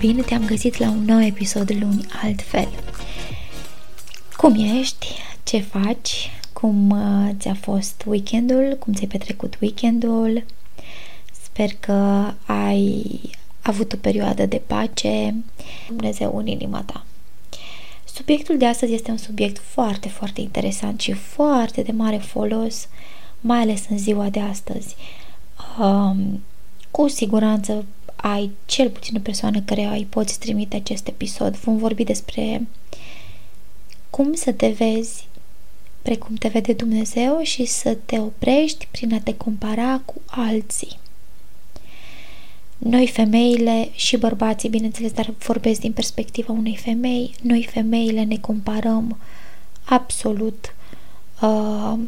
Bine te-am găsit la un nou episod luni altfel. Cum ești? Ce faci? Cum uh, ți-a fost weekendul? Cum ți-ai petrecut weekendul? Sper că ai avut o perioadă de pace. Dumnezeu în inima ta. Subiectul de astăzi este un subiect foarte, foarte interesant și foarte de mare folos, mai ales în ziua de astăzi. Um, cu siguranță ai cel puțin o persoană care îi poți trimite acest episod. Vom vorbi despre cum să te vezi precum te vede Dumnezeu și să te oprești prin a te compara cu alții. Noi femeile și bărbații, bineînțeles, dar vorbesc din perspectiva unei femei, noi femeile ne comparăm absolut uh,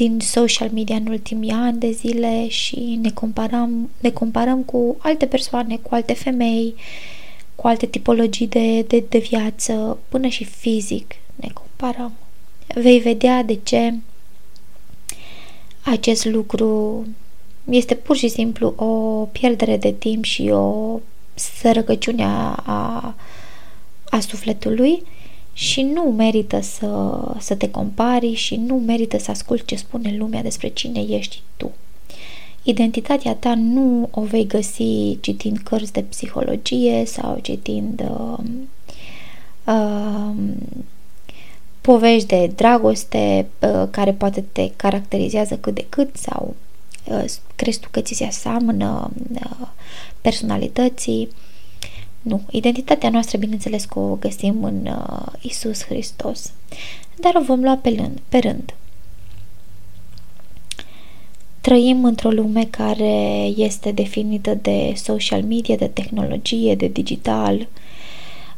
din social media în ultimii ani de zile și ne comparăm, ne comparăm cu alte persoane, cu alte femei, cu alte tipologii de, de, de viață, până și fizic ne comparăm. Vei vedea de ce acest lucru este pur și simplu o pierdere de timp și o sărăcăciune a, a, a sufletului și nu merită să, să te compari și nu merită să asculti ce spune lumea despre cine ești tu. Identitatea ta nu o vei găsi citind cărți de psihologie sau citind uh, uh, povești de dragoste uh, care poate te caracterizează cât de cât sau uh, crezi tu că ți se aseamănă uh, personalității. Nu, identitatea noastră, bineînțeles că o găsim în uh, Isus Hristos, dar o vom lua pe, rând, pe rând. Trăim într-o lume care este definită de social media, de tehnologie, de digital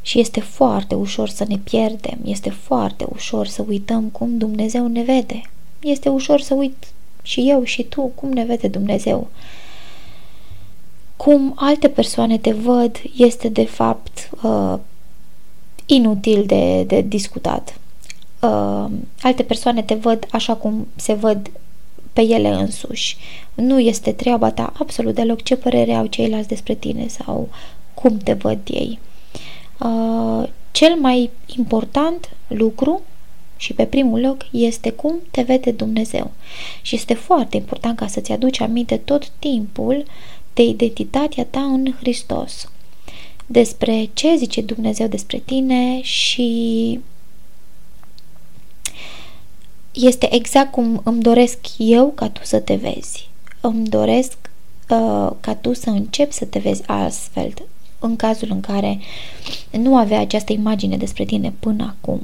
și este foarte ușor să ne pierdem, este foarte ușor să uităm cum Dumnezeu ne vede. Este ușor să uit și eu și tu cum ne vede Dumnezeu cum alte persoane te văd este de fapt uh, inutil de, de discutat. Uh, alte persoane te văd așa cum se văd pe ele însuși. Nu este treaba ta absolut deloc ce părere au ceilalți despre tine sau cum te văd ei. Uh, cel mai important lucru și pe primul loc este cum te vede Dumnezeu. Și este foarte important ca să-ți aduci aminte tot timpul de identitatea ta în Hristos, despre ce zice Dumnezeu despre tine și este exact cum îmi doresc eu ca tu să te vezi. Îmi doresc uh, ca tu să începi să te vezi astfel, în cazul în care nu avea această imagine despre tine până acum.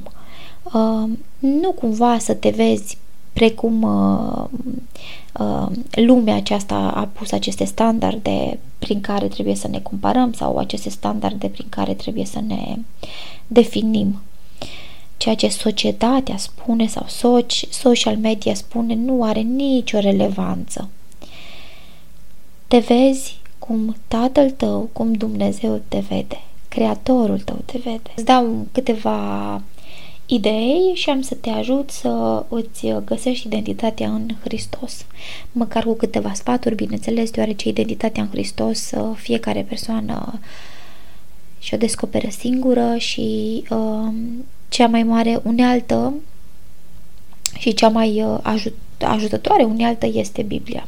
Uh, nu cumva să te vezi precum uh, uh, lumea aceasta a pus aceste standarde prin care trebuie să ne comparăm sau aceste standarde prin care trebuie să ne definim. Ceea ce societatea spune sau soci, social media spune nu are nicio relevanță. Te vezi cum Tatăl tău, cum Dumnezeu te vede, Creatorul tău te vede. Îți dau câteva idei și am să te ajut să îți găsești identitatea în Hristos. Măcar cu câteva sfaturi, bineînțeles, deoarece identitatea în Hristos fiecare persoană și-o descoperă singură și uh, cea mai mare unealtă și cea mai uh, ajut, ajutătoare unealtă este Biblia.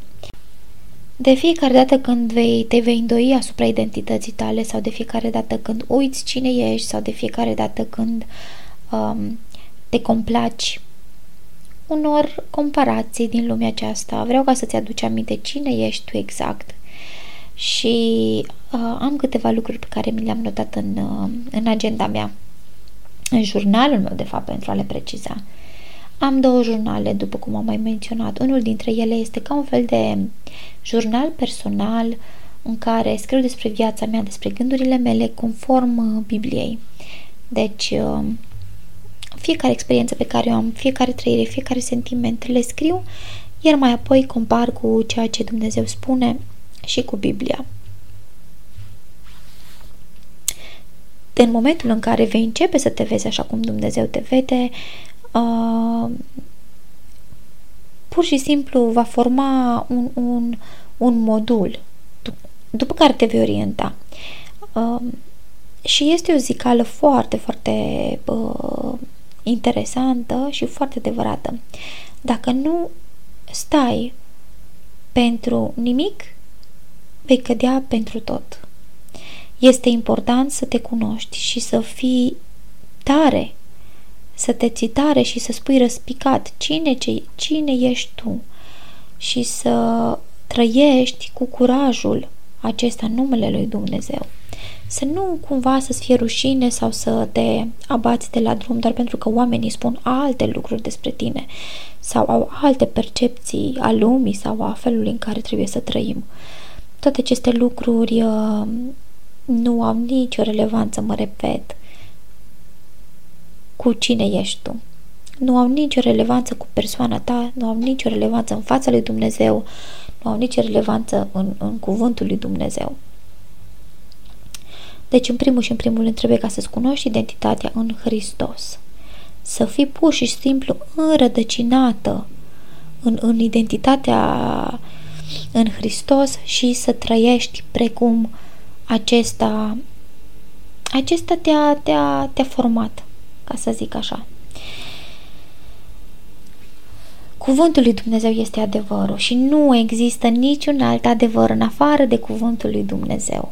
De fiecare dată când vei, te vei îndoi asupra identității tale sau de fiecare dată când uiți cine ești sau de fiecare dată când uh, um, te complaci unor comparații din lumea aceasta. Vreau ca să-ți aduci aminte cine ești tu exact. Și uh, am câteva lucruri pe care mi le-am notat în, uh, în agenda mea, în jurnalul meu, de fapt, pentru a le preciza. Am două jurnale, după cum am mai menționat. Unul dintre ele este ca un fel de jurnal personal în care scriu despre viața mea, despre gândurile mele conform uh, Bibliei Deci, uh, fiecare experiență pe care o am, fiecare trăire, fiecare sentiment le scriu, iar mai apoi compar cu ceea ce Dumnezeu spune și cu Biblia. De în momentul în care vei începe să te vezi așa cum Dumnezeu te vede, uh, pur și simplu va forma un, un, un modul după care te vei orienta. Uh, și este o zicală foarte, foarte uh, interesantă și foarte adevărată. Dacă nu stai pentru nimic, vei cădea pentru tot. Este important să te cunoști și să fii tare, să te ții tare și să spui răspicat cine, ce, cine ești tu și să trăiești cu curajul acesta numele lui Dumnezeu. Să nu cumva să-ți fie rușine sau să te abați de la drum doar pentru că oamenii spun alte lucruri despre tine sau au alte percepții a lumii sau a felului în care trebuie să trăim. Toate aceste lucruri uh, nu au nicio relevanță, mă repet, cu cine ești tu. Nu au nicio relevanță cu persoana ta, nu au nicio relevanță în fața lui Dumnezeu, nu au nicio relevanță în, în cuvântul lui Dumnezeu. Deci, în primul și în primul rând, trebuie ca să-ți cunoști identitatea în Hristos. Să fii pur și simplu înrădăcinată în, în identitatea în Hristos și să trăiești precum acesta, acesta te-a, te-a, te-a format, ca să zic așa. Cuvântul lui Dumnezeu este adevărul și nu există niciun alt adevăr în afară de cuvântul lui Dumnezeu.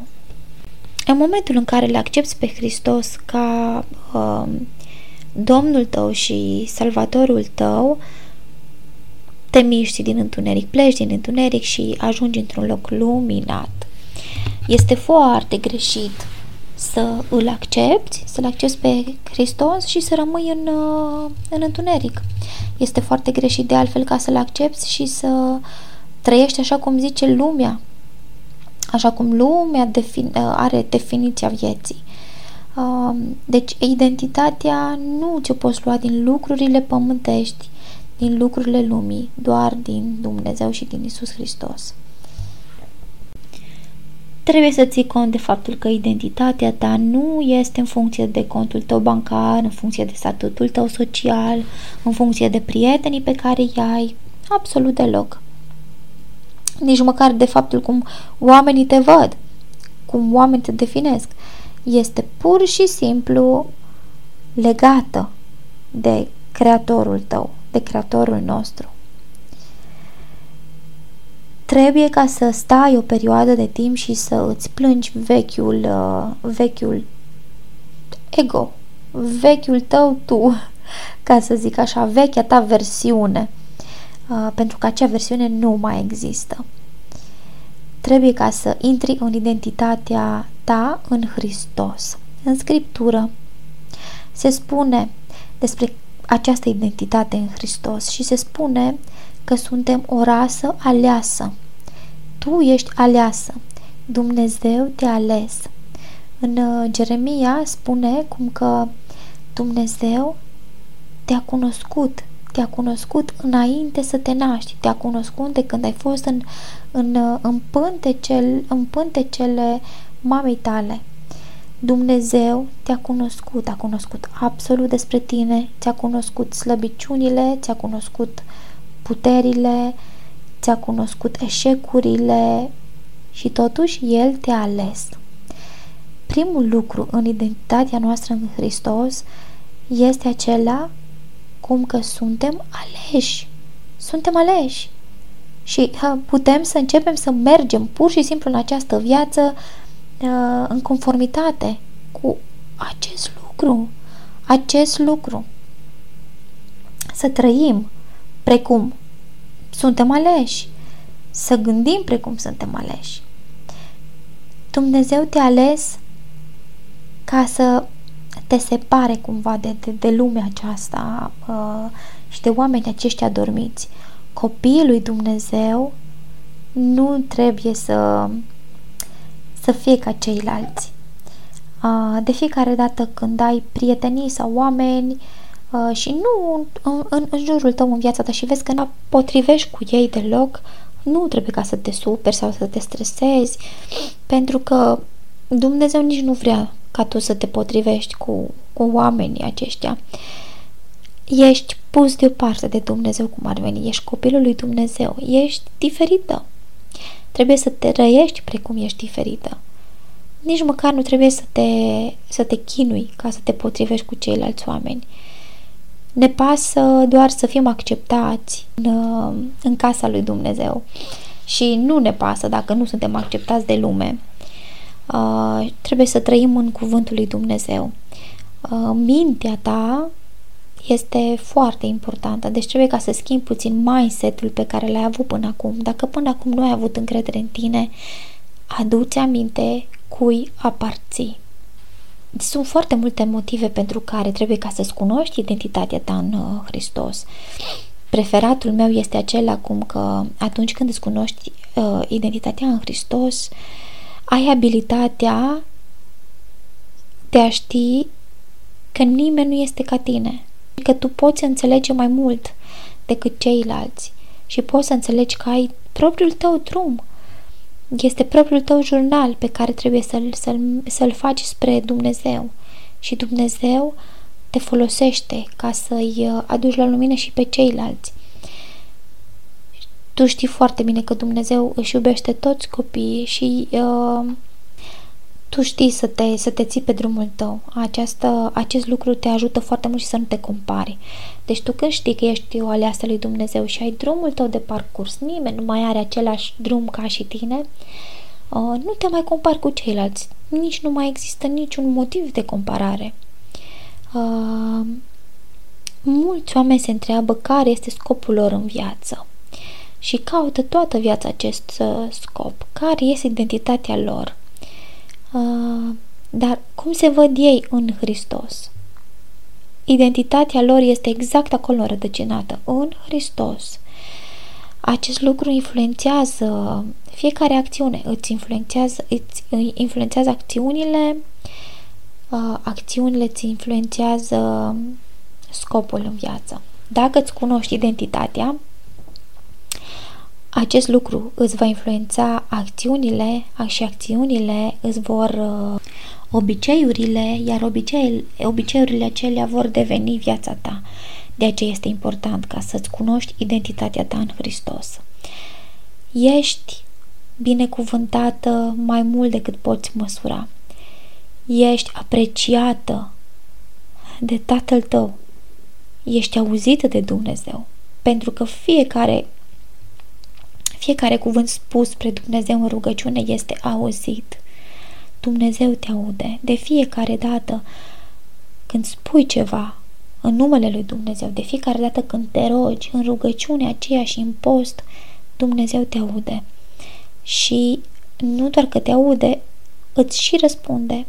În momentul în care le accepti pe Hristos ca uh, Domnul tău și Salvatorul tău, te miști din întuneric, pleci din întuneric și ajungi într-un loc luminat. Este foarte greșit să îl accepti, să-l accepti pe Hristos și să rămâi în, uh, în întuneric. Este foarte greșit de altfel ca să-l accepti și să trăiești așa cum zice lumea, așa cum lumea defin- uh, are definiția vieții. Uh, deci, identitatea nu ce poți lua din lucrurile pământești, din lucrurile lumii, doar din Dumnezeu și din Isus Hristos. Trebuie să ții cont de faptul că identitatea ta nu este în funcție de contul tău bancar, în funcție de statutul tău social, în funcție de prietenii pe care îi ai, absolut deloc. Nici măcar de faptul cum oamenii te văd, cum oamenii te definesc. Este pur și simplu legată de creatorul tău, de creatorul nostru. Trebuie ca să stai o perioadă de timp și să îți plângi vechiul, uh, vechiul ego, vechiul tău tu, ca să zic așa, vechea ta versiune, uh, pentru că acea versiune nu mai există. Trebuie ca să intri în identitatea ta în Hristos. În Scriptură se spune despre această identitate în Hristos și se spune că suntem o rasă aleasă. Tu ești aleasă. Dumnezeu te-a ales. În uh, Jeremia spune cum că Dumnezeu te-a cunoscut, te-a cunoscut înainte să te naști, te-a cunoscut de când ai fost în, în, uh, în, pântecel, în pântecele mamei tale. Dumnezeu te-a cunoscut, a cunoscut absolut despre tine, ți-a cunoscut slăbiciunile, ți-a cunoscut puterile, ți-a cunoscut eșecurile și totuși El te-a ales. Primul lucru în identitatea noastră în Hristos este acela cum că suntem aleși. Suntem aleși. Și putem să începem să mergem pur și simplu în această viață uh, în conformitate cu acest lucru. Acest lucru. Să trăim precum suntem aleși, să gândim precum suntem aleși. Dumnezeu te-a ales ca să te separe cumva de, de, de lumea aceasta uh, și de oamenii aceștia adormiți. Copiii lui Dumnezeu nu trebuie să, să fie ca ceilalți. De fiecare dată când ai prietenii sau oameni și nu în, în, în jurul tău, în viața ta și vezi că nu potrivești cu ei deloc, nu trebuie ca să te superi sau să te stresezi, pentru că Dumnezeu nici nu vrea ca tu să te potrivești cu, cu oamenii aceștia. Ești pus deoparte de Dumnezeu cum ar veni, ești copilul lui Dumnezeu, ești diferită. Trebuie să te răiești precum ești diferită. Nici măcar nu trebuie să te, să te chinui ca să te potrivești cu ceilalți oameni. Ne pasă doar să fim acceptați în, în casa lui Dumnezeu și nu ne pasă dacă nu suntem acceptați de lume. Uh, trebuie să trăim în cuvântul lui Dumnezeu. Uh, mintea ta este foarte importantă, deci trebuie ca să schimbi puțin mindset-ul pe care l-ai avut până acum. Dacă până acum nu ai avut încredere în tine, adu-ți aminte cui aparții. Sunt foarte multe motive pentru care trebuie ca să-ți cunoști identitatea ta în uh, Hristos. Preferatul meu este acela cum că atunci când îți cunoști uh, identitatea în Hristos, ai abilitatea de a ști că nimeni nu este ca tine, că tu poți înțelege mai mult decât ceilalți și poți să înțelegi că ai propriul tău drum, este propriul tău jurnal pe care trebuie să-l, să-l, să-l faci spre Dumnezeu. Și Dumnezeu te folosește ca să-i uh, aduci la lumină și pe ceilalți. Tu știi foarte bine că Dumnezeu își iubește toți copiii și uh, tu știi să te, să te ții pe drumul tău. Această, acest lucru te ajută foarte mult și să nu te compari. Deci tu când știi că ești o aleasă lui Dumnezeu și ai drumul tău de parcurs, nimeni nu mai are același drum ca și tine, uh, nu te mai compari cu ceilalți. Nici nu mai există niciun motiv de comparare. Uh, mulți oameni se întreabă care este scopul lor în viață și caută toată viața acest uh, scop. Care este identitatea lor? Uh, dar cum se văd ei în Hristos? Identitatea lor este exact acolo rădăcinată, în Hristos. Acest lucru influențează fiecare acțiune, îți influențează, îți influențează acțiunile, uh, acțiunile îți influențează scopul în viață. Dacă îți cunoști identitatea, acest lucru îți va influența acțiunile și acțiunile îți vor uh, obiceiurile, iar obicei, obiceiurile acelea vor deveni viața ta. De aceea este important ca să-ți cunoști identitatea ta în Hristos. Ești binecuvântată mai mult decât poți măsura. Ești apreciată de Tatăl tău. Ești auzită de Dumnezeu. Pentru că fiecare fiecare cuvânt spus spre Dumnezeu în rugăciune este auzit. Dumnezeu te aude. De fiecare dată când spui ceva în numele lui Dumnezeu, de fiecare dată când te rogi în rugăciune aceea și în post, Dumnezeu te aude. Și nu doar că te aude, îți și răspunde.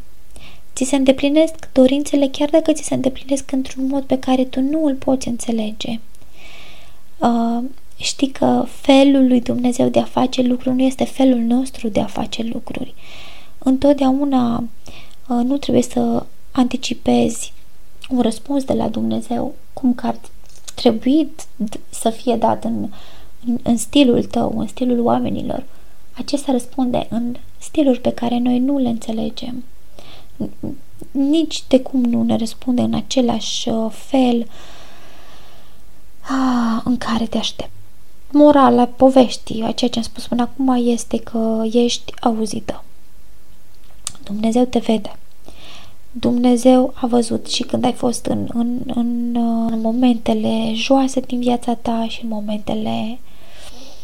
Ți se îndeplinesc dorințele chiar dacă ți se îndeplinesc într-un mod pe care tu nu îl poți înțelege. Uh, Știi că felul lui Dumnezeu de a face lucruri nu este felul nostru de a face lucruri. Întotdeauna uh, nu trebuie să anticipezi un răspuns de la Dumnezeu cum că ar trebui să fie dat în, în, în stilul tău, în stilul oamenilor. Acesta răspunde în stiluri pe care noi nu le înțelegem. Nici de cum nu ne răspunde în același uh, fel ah, în care te aștept morala poveștii, a ceea ce am spus până acum, este că ești auzită. Dumnezeu te vede. Dumnezeu a văzut și când ai fost în, în, în, în momentele joase din viața ta și în momentele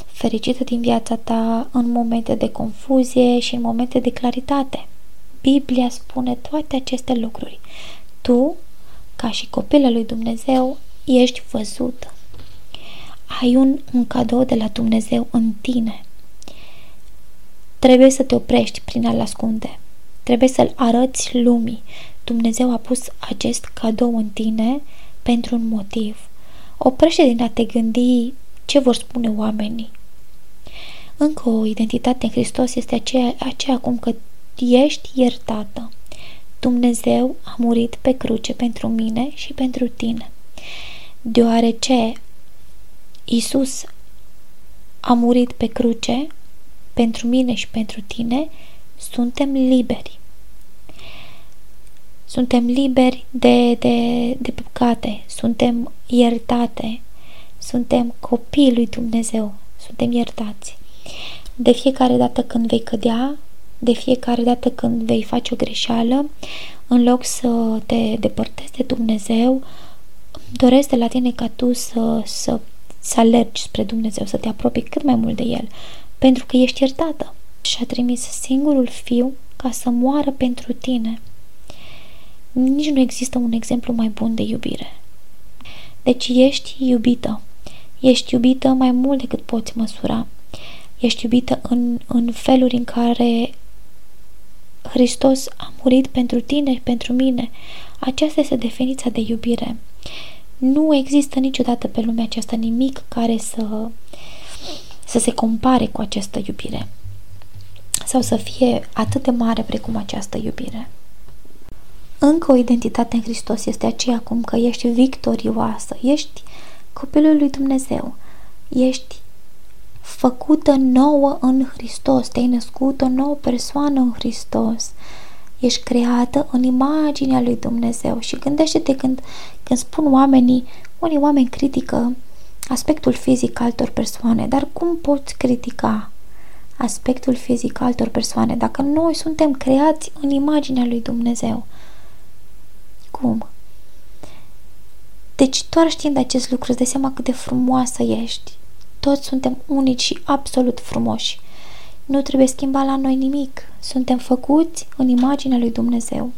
fericite din viața ta, în momente de confuzie și în momente de claritate. Biblia spune toate aceste lucruri. Tu, ca și copilul lui Dumnezeu, ești văzută ai un, un cadou de la Dumnezeu în tine. Trebuie să te oprești prin a-l ascunde. Trebuie să-l arăți lumii. Dumnezeu a pus acest cadou în tine pentru un motiv. Oprește din a te gândi ce vor spune oamenii. Încă o identitate în Hristos este aceea, aceea cum că ești iertată. Dumnezeu a murit pe cruce pentru mine și pentru tine. Deoarece Isus a murit pe cruce pentru mine și pentru tine, suntem liberi. Suntem liberi de, de, de păcate, suntem iertate, suntem copii lui Dumnezeu, suntem iertați. De fiecare dată când vei cădea, de fiecare dată când vei face o greșeală, în loc să te depărtezi de Dumnezeu, doresc de la tine ca tu să, să, să alergi spre Dumnezeu, să te apropii cât mai mult de El, pentru că ești iertată. Și a trimis singurul fiu ca să moară pentru tine. Nici nu există un exemplu mai bun de iubire. Deci ești iubită. Ești iubită mai mult decât poți măsura. Ești iubită în, în feluri în care Hristos a murit pentru tine și pentru mine. Aceasta este definiția de iubire. Nu există niciodată pe lumea aceasta nimic care să, să se compare cu această iubire sau să fie atât de mare precum această iubire. Încă o identitate în Hristos este aceea cum că ești victorioasă, ești copilul lui Dumnezeu, ești făcută nouă în Hristos, te-ai născut o nouă persoană în Hristos, ești creată în imaginea lui Dumnezeu și gândește-te când, când spun oamenii, unii oameni critică aspectul fizic altor persoane, dar cum poți critica aspectul fizic altor persoane dacă noi suntem creați în imaginea lui Dumnezeu? Cum? Deci doar știind acest lucru îți dai seama cât de frumoasă ești. Toți suntem unici și absolut frumoși. Nu trebuie schimba la noi nimic. Suntem făcuți în imaginea lui Dumnezeu.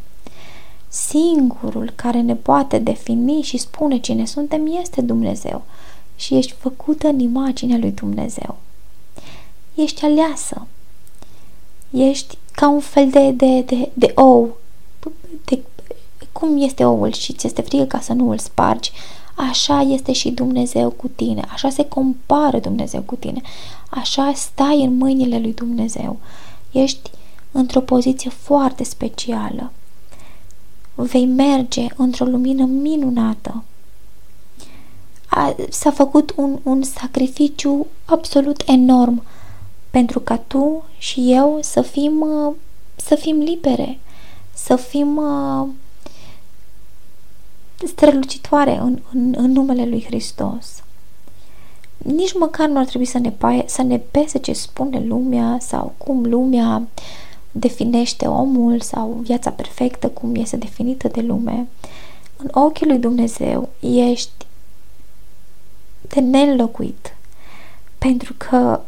Singurul care ne poate defini și spune cine suntem este Dumnezeu și ești făcută în imaginea lui Dumnezeu. Ești aleasă. Ești ca un fel de, de, de, de ou. De, cum este oul și ți este frică ca să nu îl spargi, așa este și Dumnezeu cu tine, așa se compară Dumnezeu cu tine, așa stai în mâinile lui Dumnezeu. Ești într-o poziție foarte specială. Vei merge într-o lumină minunată. A, s-a făcut un, un sacrificiu absolut enorm pentru ca tu și eu să fim, să fim libere, să fim uh, strălucitoare în, în, în numele lui Hristos. Nici măcar nu ar trebui să ne, paie, să ne pese ce spune lumea sau cum lumea definește omul sau viața perfectă, cum este definită de lume. În ochii lui Dumnezeu ești de neînlocuit pentru că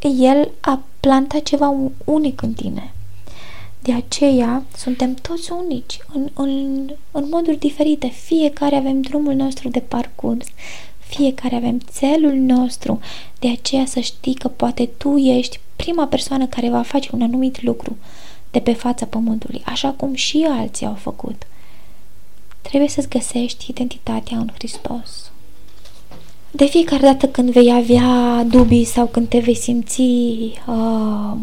El a plantat ceva unic în tine. De aceea suntem toți unici, în, în, în moduri diferite. Fiecare avem drumul nostru de parcurs, fiecare avem țelul nostru. De aceea să știi că poate tu ești prima persoană care va face un anumit lucru de pe fața pământului, așa cum și alții au făcut. Trebuie să-ți găsești identitatea în Hristos. De fiecare dată când vei avea dubii sau când te vei simți uh,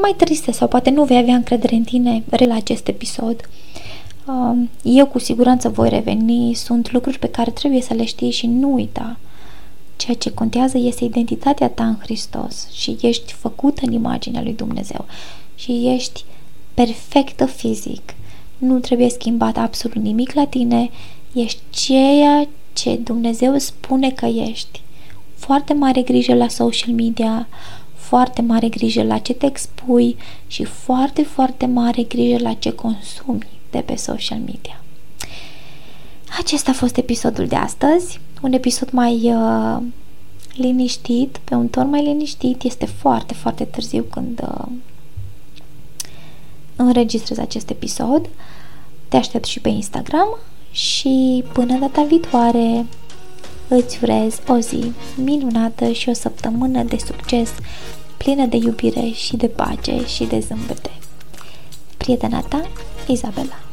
mai triste sau poate nu vei avea încredere în tine la acest episod. Um, eu cu siguranță voi reveni, sunt lucruri pe care trebuie să le știi și nu uita. Ceea ce contează este identitatea ta în Hristos și ești făcută în imaginea lui Dumnezeu și ești perfectă fizic. Nu trebuie schimbat absolut nimic la tine, ești ceea ce Dumnezeu spune că ești. Foarte mare grijă la social media, foarte mare grijă la ce te expui și foarte, foarte mare grijă la ce consumi de pe social media. Acesta a fost episodul de astăzi, un episod mai uh, liniștit, pe un ton mai liniștit. Este foarte, foarte târziu când uh, înregistrez acest episod. Te aștept și pe Instagram și până data viitoare îți urez o zi minunată și o săptămână de succes plină de iubire și de pace și de zâmbete. Prietena ta, Izabela